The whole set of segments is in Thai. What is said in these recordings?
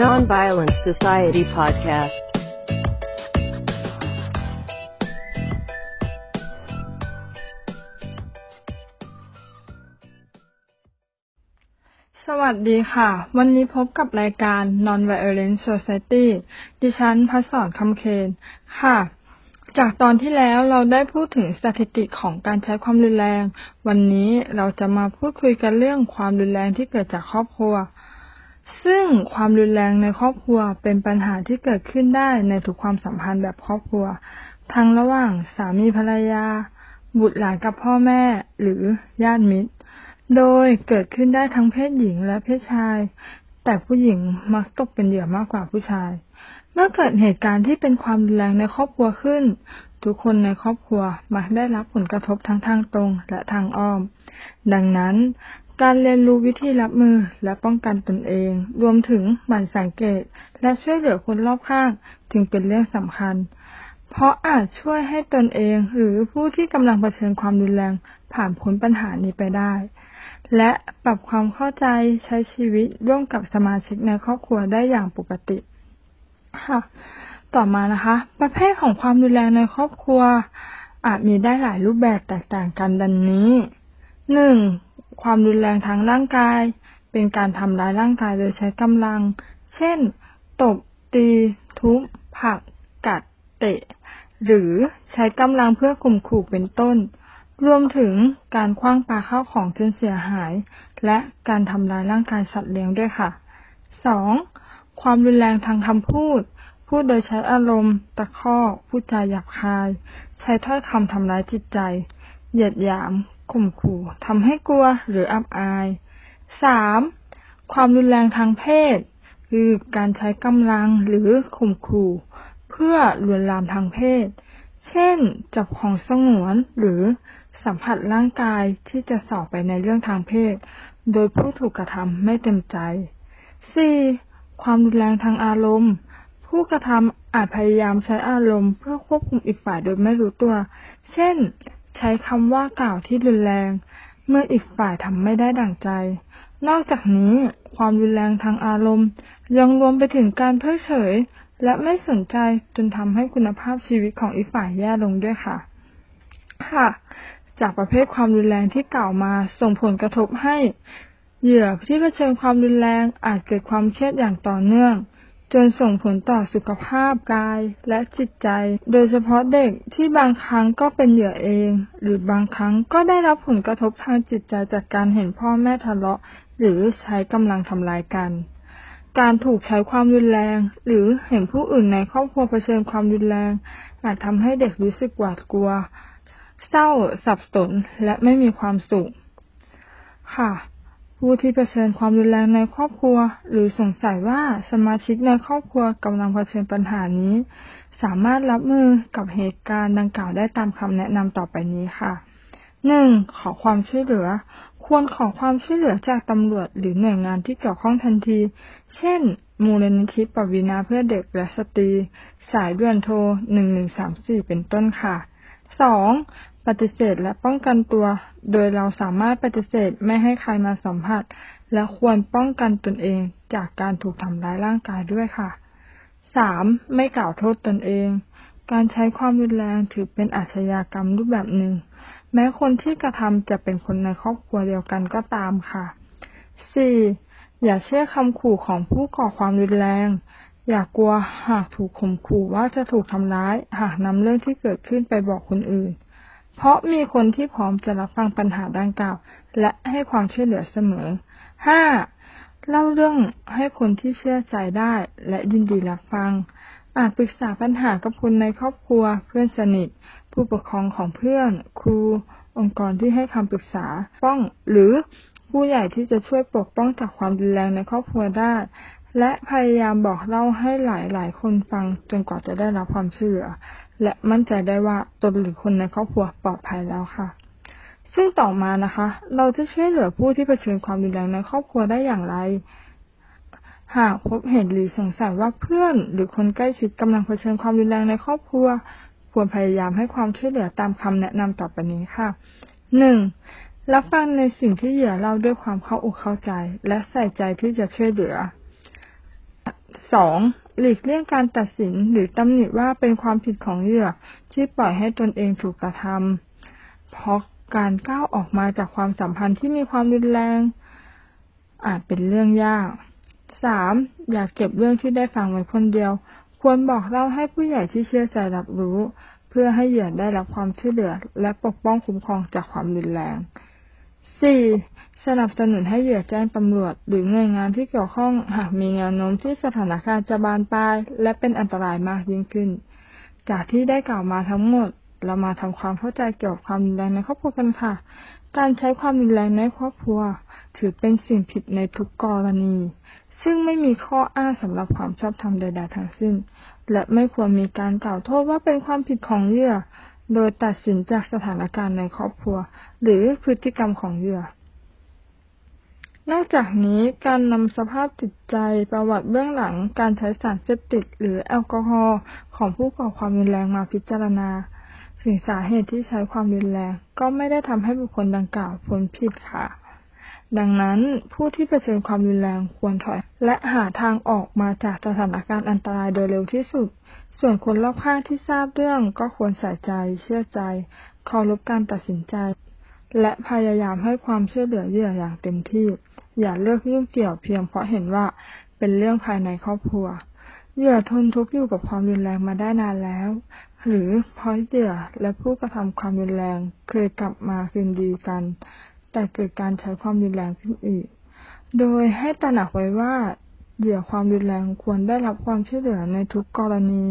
Nonviolent Society Podcast สวัสดีค่ะ วันนี้พบกับรายการ Nonviolent Society ดิฉันพัสอนคำเคนค่ะ จากตอนที่แล้วเราได้พูดถึงสถิติของการใช้ความรุนแรง วันนี้เราจะมาพูดคุยกันเรื่องความรุนแรงที่เกิดจากครอบครัว ซึ่งความรุนแรงในครอบครัวเป็นปัญหาที่เกิดขึ้นได้ในทุกความสัมพันธ์แบบครอบครัว ทั้งระหว่างสามีภรรยา บุตรหลานกับพ่อแม่หรือญาติมิตร โดยเกิดขึ้นได้ทั้งเพศหญิงและเพศชาย แต่ผู้หญิงมักตกเป็นเหยื่อมากกว่าผู้ชาย เมื่อเกิดเหตุการณ์ที่เป็นความรุนแรงในครอบครัวขึ้น ทุกคนในครอบครัวมักได้รับผลกระทบทั้งทางตรงและทางอ้อม ดังนั้น การเรียนรู้วิธีรับมือและป้องกันตนเอง รวมถึงหมั่นสังเกตและช่วยเหลือคนรอบข้าง จึงเป็นเรื่องสำคัญ เพราะอาจช่วยให้ตนเองหรือผู้ที่กำลังเผชิญความรุนแรงผ่านพ้นปัญหานี้ไปได้ และปรับความเข้าใจใช้ชีวิตร่วมกับสมาชิกในครอบครัวได้อย่างปกติค่ะ ต่อมานะคะ ประเภทของความรุนแรงในครอบครัว อาจมีได้หลายรูปแบบแตกต่างกันดังนี้หนึ่ง ความรุนแรงทางร่างกาย เป็นการทำร้ายร่างกายโดยใช้กำลัง เช่น ตบ ตี ทุบผลัก กัด เตะ หรือใช้กำลังเพื่อข่มขู่เป็นต้น รวมถึงการคว้างปาเข้าของจนเสียหาย และการทำร้ายร่างกายสัตว์เลี้ยงด้วยค่ะสองความรุนแรงทางคำพูด พูดโดยใช้อารมณ์ ตะคอกพูดจาหยาบคาย ใช้ถ้อยคำทำร้ายจิตใจ เหยียดหยาม ข่มขู่ทำให้กลัวหรืออับอายสามความรุนแรงทางเพศ คือการใช้กำลังหรือข่มขู่ เพื่อลวนลามทางเพศ เช่น จับของสงวนหรือสัมผัสร่างกายที่จะส่อไปในเรื่องทางเพศ โดยผู้ถูกกระทำไม่เต็มใจสี่ความรุนแรงทางอารมณ์ ผู้กระทำอาจพยายามใช้อารมณ์เพื่อควบคุมอีกฝ่ายโดยไม่รู้ตัว เช่น ใช้คำว่ากล่าวที่รุนแรง เมื่ออีกฝ่ายทำไม่ได้ดั่งใจ นอกจากนี้ความรุนแรงทางอารมณ์ ยังรวมไปถึงการเพิกเฉย และไม่สนใจจนทำให้คุณภาพชีวิตของอีกฝ่ายแย่ลงด้วยค่ะ ค่ะ จากประเภทความรุนแรงที่กล่าวมาส่งผลกระทบให้ เหยื่อที่เผชิญความรุนแรงอาจเกิดความเครียดอย่างต่อเนื่อง จนส่งผลต่อสุขภาพกายและจิตใจ โดยเฉพาะเด็กที่บางครั้งก็เป็นเหยื่อเอง หรือบางครั้งก็ได้รับผลกระทบทางจิตใจจากการเห็นพ่อแม่ทะเลาะ หรือใช้กำลังทำร้ายกัน การถูกใช้ความรุนแรง หรือเห็นผู้อื่นในครอบครัวเผชิญความรุนแรง อาจทำให้เด็กรู้สึกหวาดกลัว เศร้าสับสนและไม่มีความสุข ค่ะ ผู้ที่เผชิญความรุนแรงในครอบครัว หรือสงสัยว่าสมาชิกในครอบครัวกำลังเผชิญปัญหานี้ สามารถรับมือกับเหตุการณ์ดังกล่าวได้ตามคำแนะนำต่อไปนี้ค่ะหนึ่งขอความช่วยเหลือ ควรขอความช่วยเหลือจากตำรวจหรือหน่วยงานที่เกี่ยวข้องทันที เช่น มูลนิธิปวีนาเพื่อเด็กและสตรี สายด่วนโทร 1134 เป็นต้นค่ะสอง ปฏิเสธและป้องกันตัว โดยเราสามารถปฏิเสธไม่ให้ใครมาสัมผัส และควรป้องกันตนเองจากการถูกทำร้ายร่างกายด้วยค่ะสามไม่กล่าวโทษตนเอง การใช้ความรุนแรงถือเป็นอาชญากรรมรูปแบบหนึ่ง แม้คนที่กระทำจะเป็นคนในครอบครัวเดียวกันก็ตามค่ะสี่อย่าเชื่อคำขู่ของผู้ก่อความรุนแรง อย่ากลัวหากถูกข่มขู่ว่าจะถูกทำร้าย หากนำเรื่องที่เกิดขึ้นไปบอกคนอื่น เพราะมีคนที่พร้อมจะรับฟังปัญหาดังกล่าว และให้ความช่วยเหลือเสมอห้าเล่าเรื่องให้คนที่เชื่อใจได้และยินดีรับฟัง อาจปรึกษาปัญหากับคนในครอบครัว เพื่อนสนิท ผู้ปกครองของเพื่อน ครู องค์กรที่ให้คำปรึกษา ป้อง หรือผู้ใหญ่ที่จะช่วยปกป้องจากความรุนแรงในครอบครัวได้ และพยายามบอกเล่าให้หลายๆคนฟังจนกว่าจะได้รับความช่วยเหลือ และมั่นใจได้ว่าตนหรือคนในครอบครัวปลอดภัยแล้วค่ะ ซึ่งต่อมานะคะ เราจะช่วยเหลือผู้ที่เผชิญความรุนแรงในครอบครัวได้อย่างไร หากพบเห็นหรือสงสัยว่าเพื่อนหรือคนใกล้ชิดกำลังเผชิญความรุนแรงในครอบครัว ควรพยายามให้ความช่วยเหลือตามคำแนะนำต่อไปนี้ค่ะหนึ่งรับฟังในสิ่งที่เหยื่อเล่าด้วยความเข้าอกเข้าใจ และใส่ใจที่จะช่วยเหลือสอง หลีกเลี่ยงการตัดสินหรือตำหนิว่าเป็นความผิดของเหยื่อที่ปล่อยให้ตนเองถูกกระทำเพราะการก้าวออกมาจากความสัมพันธ์ที่มีความรุนแรง อาจเป็นเรื่องยากสามอย่าเก็บเรื่องที่ได้ฟังไว้คนเดียว ควรบอกเล่าให้ผู้ใหญ่ที่เชื่อใจรับรู้ เพื่อให้เหยื่อได้รับความช่วยเหลือและปกป้องคุ้มครองจากความรุนแรงสี่ สนับสนุนให้เหยื่อแจ้งตำรวจ หรือหน่วยงานที่เกี่ยวข้องหากมีแนวโน้มที่สถานการณ์จะบานปลาย และเป็นอันตรายมากยิ่งขึ้น จากที่ได้กล่าวมาทั้งหมด เรามาทำความเข้าใจเกี่ยวกับความรุนแรงในครอบครัวกันค่ะ การใช้ความรุนแรงในครอบครัว ถือเป็นสิ่งผิดในทุกกรณี ซึ่งไม่มีข้ออ้างสำหรับความชอบธรรมใดๆทั้งสิ้น และไม่ควรมีการกล่าวโทษว่าเป็นความผิดของเหยื่อ โดยตัดสินจากสถานการณ์ในครอบครัว หรือพฤติกรรมของเหยื่อ นอกจากนี้การนำสภาพจิตใจ ประวัติเบื้องหลัง การใช้สารเสพติด หรือแอลกอฮอล์ของผู้ก่อความรุนแรงมาพิจารณา ถึงสาเหตุที่ใช้ความรุนแรง ก็ไม่ได้ทำให้บุคคลดังกล่าวพ้นผิดค่ะ ดังนั้นผู้ที่เผชิญความรุนแรงควรถอย และหาทางออกมาจากสถานการณ์อันตรายโดยเร็วที่สุด ส่วนคนรอบข้างที่ทราบเรื่องก็ควรใส่ใจ เชื่อใจเคารพการตัดสินใจ และพยายามให้ความช่วยเหลือเหยื่ออย่างเต็มที่ อย่าเลิกยุ่งเกี่ยวเพียงเพราะเห็นว่าเป็นเรื่องภายในครอบครัว เหยื่อทนทุกข์อยู่กับความรุนแรงมาได้นานแล้ว หรือเพราะเหยื่อและผู้กระทำความรุนแรงเคยกลับมาคืนดีกัน แต่เกิดการใช้ความรุนแรงขึ้นอีก โดยให้ตระหนักไว้ว่าเหยื่อความรุนแรงควรได้รับความช่วยเหลือในทุกกรณี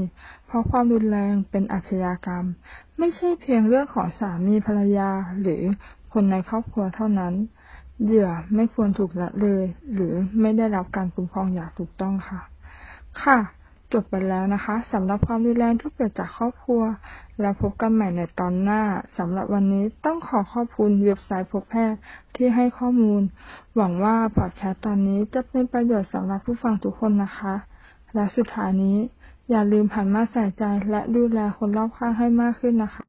เพราะความรุนแรงเป็นอาชญากรรม ไม่ใช่เพียงเรื่องของสามีภรรยาหรือคนในครอบครัวเท่านั้น เหยื่อไม่ควรถูกละเลย หรือไม่ได้รับการคุ้มครองอย่างถูกต้องค่ะ ค่ะ จบไปแล้วนะคะสำหรับความรุนแรงที่เกิดจากครอบครัว แล้วพบกันใหม่ในตอนหน้าสำหรับวันนี้ต้องขอขอบคุณเว็บไซต์พบแพทย์ที่ให้ข้อมูล หวังว่าพอดแคสต์ตอนนี้จะเป็นประโยชน์สำหรับผู้ฟังทุกคนนะคะ และสุดท้ายนี้ อย่าลืมหันมาใส่ใจและดูแลคนรอบข้างให้มากขึ้นนะคะ